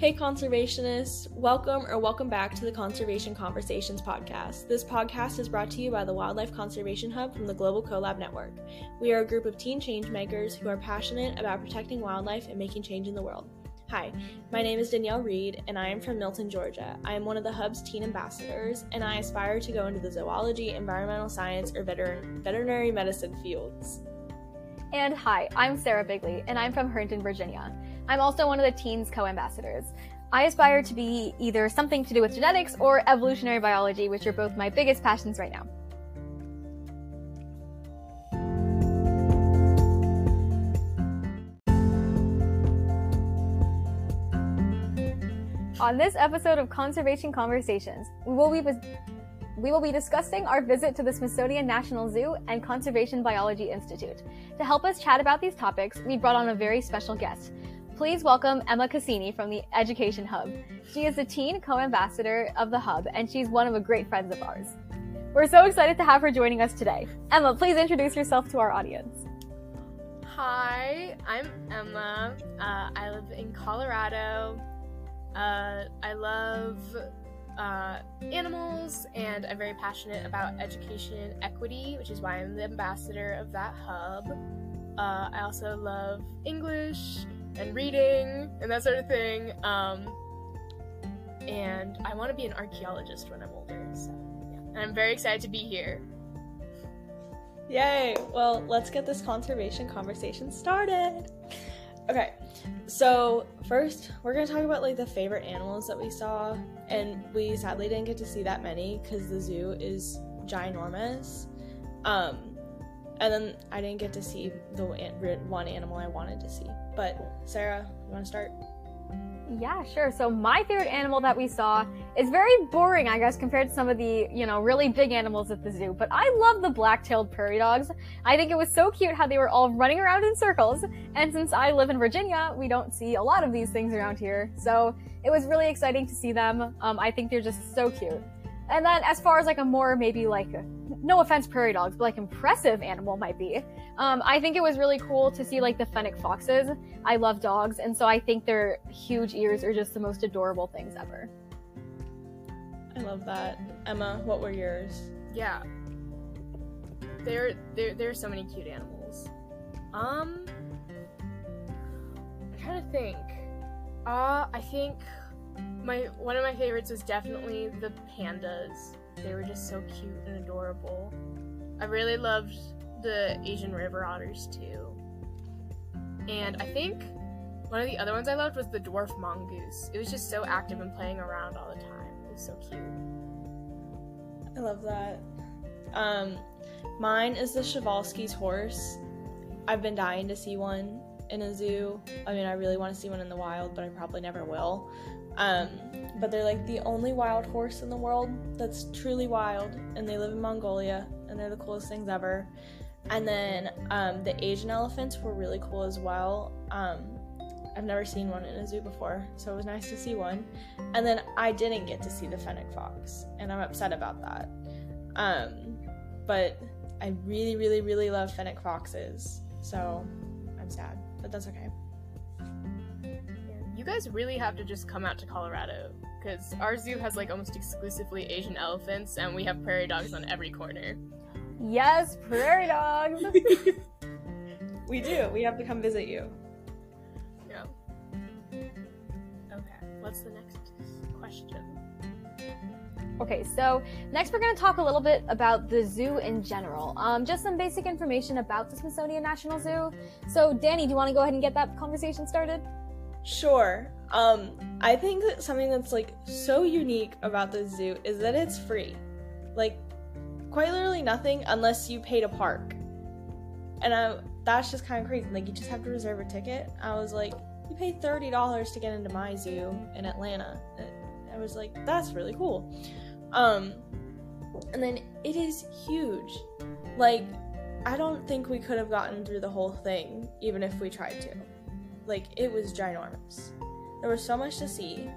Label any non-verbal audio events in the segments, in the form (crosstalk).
Hey, conservationists, welcome or welcome back to the Conservation Conversations podcast. This podcast is brought to you by the Wildlife Conservation Hub from the Global CoLab Network. We are a group of teen changemakers who are passionate about protecting wildlife and making change in the world. Hi, my name is Danielle Reed, and I am from Milton, Georgia. I am one of the Hub's teen ambassadors, and I aspire to go into the zoology, environmental science, or veterin- veterinary medicine fields. And hi, I'm Sarah Bigley, and I'm from Herndon, Virginia. I'm also one of the Teens co ambassadors. I aspire to be either something to do with genetics or evolutionary biology, which are both my biggest passions right now. On this episode of Conservation Conversations, we will be we will be discussing our visit to the Smithsonian National Zoo and Conservation Biology Institute. To help us chat about these topics, we brought on a very special guest. Please welcome Emma Cassini from the Education Hub. She is the teen co-ambassador of the Hub, and she's one of a great friends of ours. We're so excited to have her joining us today. Emma, please introduce yourself to our audience. Hi, I'm Emma. Uh, I live in Colorado. Uh, I love uh, animals and I'm very passionate about education equity, which is why I'm the ambassador of that hub. Uh, I also love English and reading and that sort of thing. Um, and I want to be an archaeologist when I'm older, so yeah. And I'm very excited to be here. Yay! Well, let's get this conservation conversation started. Okay, so first we're gonna talk about like the favorite animals that we saw, and we sadly didn't get to see that many because the zoo is ginormous. Um, and then I didn't get to see the one animal I wanted to see. But Sarah, you want to start? Yeah, sure. So my favorite animal that we saw is very boring, I guess, compared to some of the, you know, really big animals at the zoo. But I love the black-tailed prairie dogs. I think it was so cute how they were all running around in circles. And since I live in Virginia, we don't see a lot of these things around here. So it was really exciting to see them. Um, I think they're just so cute. And then as far as like a more maybe like no offense prairie dogs, but like impressive animal might be. Um, I think it was really cool to see like the fennec foxes. I love dogs, and so I think their huge ears are just the most adorable things ever. I love that. Emma, what were yours? Yeah. There there there are so many cute animals. Um I'm trying to think. Uh I think my one of my favorites was definitely the pandas. They were just so cute and adorable. I really loved the Asian river otters too. And I think one of the other ones I loved was the dwarf mongoose. It was just so active and playing around all the time. It was so cute. I love that. Um, mine is the Przewalski's horse. I've been dying to see one in a zoo. I mean, I really want to see one in the wild, but I probably never will. Um, but they're like the only wild horse in the world that's truly wild, and they live in Mongolia, and they're the coolest things ever. And then um, the Asian elephants were really cool as well. Um, I've never seen one in a zoo before, so it was nice to see one. And then I didn't get to see the fennec fox, and I'm upset about that. Um, but I really, really, really love fennec foxes, so I'm sad, but that's okay you guys really have to just come out to Colorado because our zoo has like almost exclusively Asian elephants and we have prairie dogs on every corner. Yes, prairie dogs. (laughs) we do. We have to come visit you. Yeah. Okay. What's the next question? Okay, so next we're going to talk a little bit about the zoo in general. Um, just some basic information about the Smithsonian National Zoo. So, Danny, do you want to go ahead and get that conversation started? Sure. Um, I think that something that's like so unique about the zoo is that it's free. Like, quite literally nothing unless you pay to park. And I, that's just kind of crazy. Like, you just have to reserve a ticket. I was like, you pay $30 to get into my zoo in Atlanta. I was like, that's really cool. Um, and then it is huge. Like, I don't think we could have gotten through the whole thing, even if we tried to. Like it was ginormous. There was so much to see,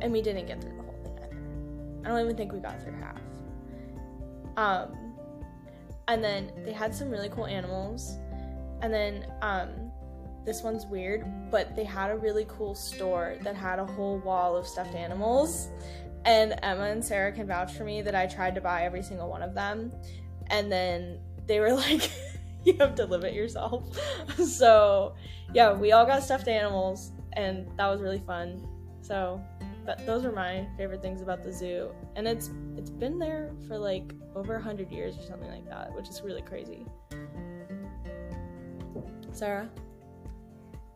and we didn't get through the whole thing either. I don't even think we got through half. Um, and then they had some really cool animals, and then um, this one's weird, but they had a really cool store that had a whole wall of stuffed animals. And Emma and Sarah can vouch for me that I tried to buy every single one of them. And then they were (laughs) like, you have to live it yourself. (laughs) so, yeah, we all got stuffed animals, and that was really fun. So, but those were my favorite things about the zoo. And it's it's been there for like over 100 years or something like that, which is really crazy. Sarah?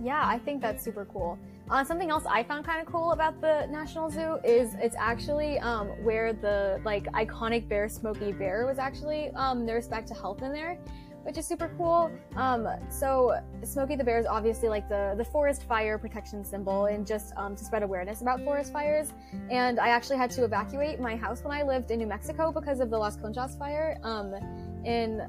Yeah, I think that's super cool. Uh, something else I found kind of cool about the National Zoo is it's actually um, where the like iconic bear Smokey Bear was actually um, back to health in there, which is super cool. Um, so Smokey the Bear is obviously like the the forest fire protection symbol and just um, to spread awareness about forest fires. And I actually had to evacuate my house when I lived in New Mexico because of the Las Conchas fire um, in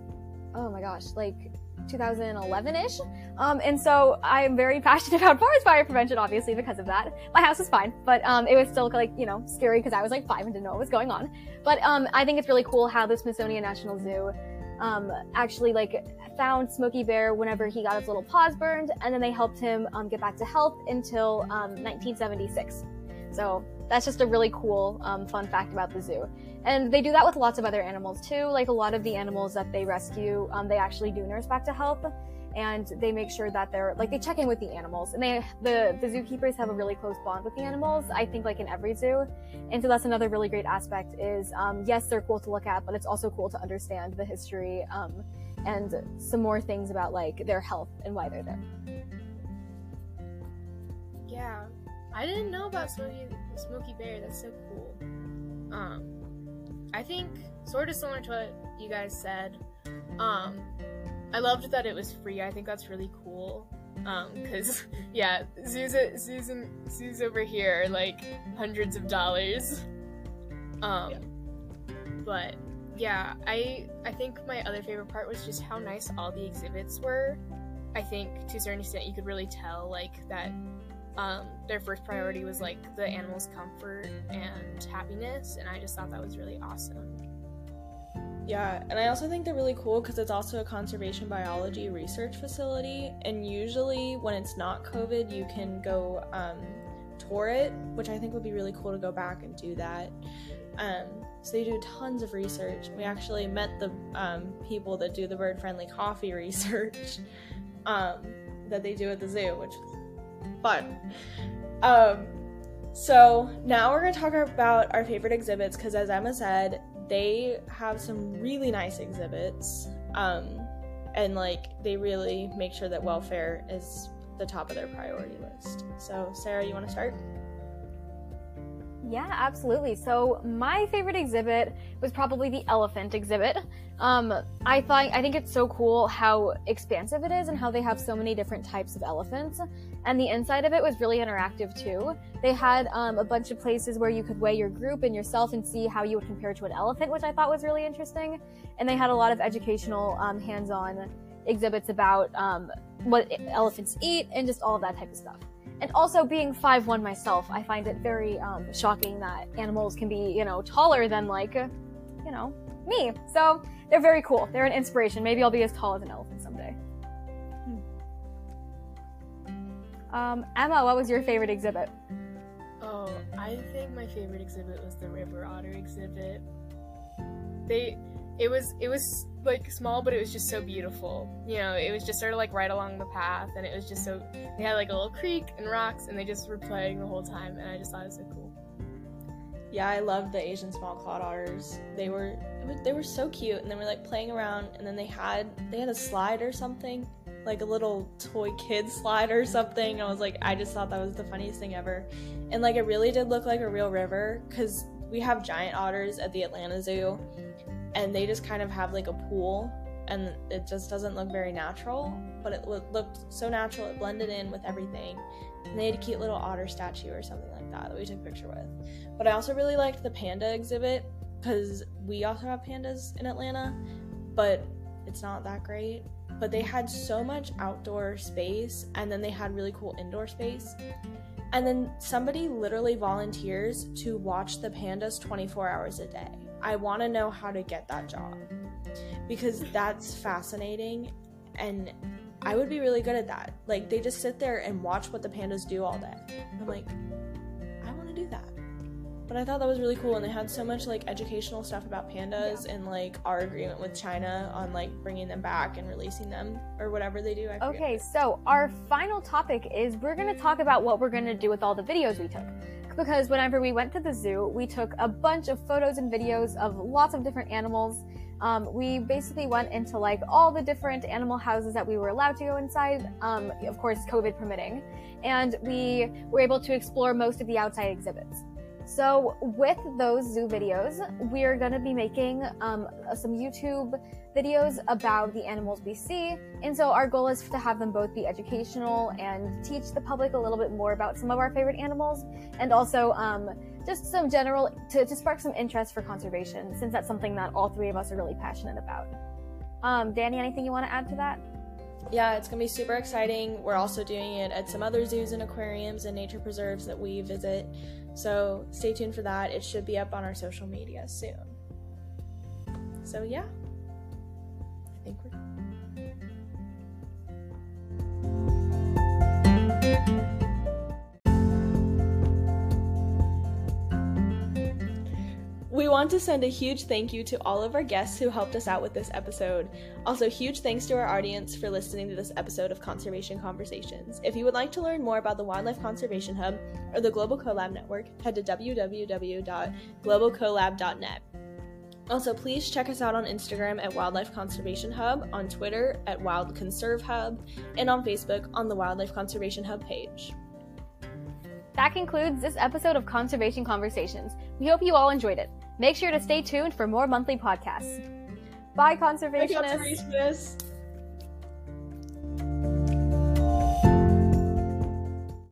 oh my gosh like 2011-ish. Um, and so I'm very (laughs) passionate about forest fire prevention, obviously, because of that. My house was fine, but um, it was still like, you know, scary because I was like five and didn't know what was going on. But um, I think it's really cool how the Smithsonian National Zoo um, actually like found Smokey Bear whenever he got his little paws burned, and then they helped him um, get back to health until 1976. Um, so that's just a really cool, um, fun fact about the zoo. And they do that with lots of other animals too. Like a lot of the animals that they rescue, um, they actually do nurse back to health. And they make sure that they're like they check in with the animals, and they the the zookeepers have a really close bond with the animals. I think like in every zoo, and so that's another really great aspect. Is um, yes, they're cool to look at, but it's also cool to understand the history um, and some more things about like their health and why they're there. Yeah, I didn't know about Smokey Smokey Bear. That's so cool. Um, I think sort of similar to what you guys said. Um, I loved that it was free. I think that's really cool. Um, cause (laughs) yeah, zoos, zoos, zoos over here are like hundreds of dollars. Um, yeah. but yeah, I I think my other favorite part was just how nice all the exhibits were. I think to a certain extent you could really tell like that um, their first priority was like the animal's comfort and happiness, and I just thought that was really awesome. Yeah, and I also think they're really cool because it's also a conservation biology research facility, and usually when it's not COVID, you can go um, tour it, which I think would be really cool to go back and do that. Um, so they do tons of research. We actually met the um, people that do the bird friendly coffee (laughs) research um, that they do at the zoo, which was fun. Um, so now we're gonna talk about our favorite exhibits because, as Emma said, they have some really nice exhibits. Um, and like they really make sure that welfare is the top of their priority list. So, Sarah, you want to start? Yeah, absolutely. So my favorite exhibit was probably the elephant exhibit. Um, I thought I think it's so cool how expansive it is and how they have so many different types of elephants. And the inside of it was really interactive too. They had um, a bunch of places where you could weigh your group and yourself and see how you would compare to an elephant, which I thought was really interesting. And they had a lot of educational, um, hands-on exhibits about um, what elephants eat and just all of that type of stuff. And also being 5'1 myself, I find it very um, shocking that animals can be, you know, taller than like, you know, me. So they're very cool. They're an inspiration. Maybe I'll be as tall as an elephant someday. Hmm. Um, Emma, what was your favorite exhibit? Oh, I think my favorite exhibit was the river otter exhibit. They it was it was like small but it was just so beautiful. You know it was just sort of like right along the path and it was just so they had like a little creek and rocks and they just were playing the whole time and i just thought it was so cool. Yeah i loved the asian small clawed otters they were they were so cute and they were like playing around and then they had they had a slide or something like a little toy kid (laughs) slide or something. I was like i just thought that was the funniest thing ever. And like it really did look like a real river because we have giant otters at the atlanta zoo and they just kind of have like a pool and it just doesn't look very natural but it lo- looked so natural it blended in with everything. And they had a cute little otter statue or something like that that we took a picture with. But i also really liked the panda exhibit because we also have pandas in atlanta but it's not that great. But they had so much outdoor space and then they had really cool indoor space. And then somebody literally volunteers to watch the pandas 24 hours a day I want to know how to get that job because that's fascinating and I would be really good at that. Like they just sit there and watch what the pandas do all day. I'm like, I want to do that. But I thought that was really cool, and they had so much like educational stuff about pandas and like our agreement with China on like bringing them back and releasing them or whatever they do. I. Okay, so our final topic is we're going to talk about what we're going to do with all the videos we took. Because whenever we went to the zoo, we took a bunch of photos and videos of lots of different animals. Um, we basically went into like all the different animal houses that we were allowed to go inside, um, of course, COVID permitting. And we were able to explore most of the outside exhibits. So, with those zoo videos, we're going to be making um, some YouTube videos about the animals we see. And so, our goal is to have them both be educational and teach the public a little bit more about some of our favorite animals, and also um, just some general to, to, spark some interest for conservation, since that's something that all three of us are really passionate about. Um, Danny, anything you want to add to that? Yeah, it's gonna be super exciting. We're also doing it at some other zoos and aquariums and nature preserves that we visit. So stay tuned for that. It should be up on our social media soon. So yeah, I think we're. We want to send a huge thank you to all of our guests who helped us out with this episode. Also, huge thanks to our audience for listening to this episode of Conservation Conversations. If you would like to learn more about the Wildlife Conservation Hub or the Global CoLab Network, head to www.globalcolab.net. Also, please check us out on Instagram at Wildlife Conservation Hub, on Twitter at Wild Conserve Hub, and on Facebook on the Wildlife Conservation Hub page. That concludes this episode of Conservation Conversations. We hope you all enjoyed it. Make sure to stay tuned for more monthly podcasts. Bye, conservationists. Bye, conservationists.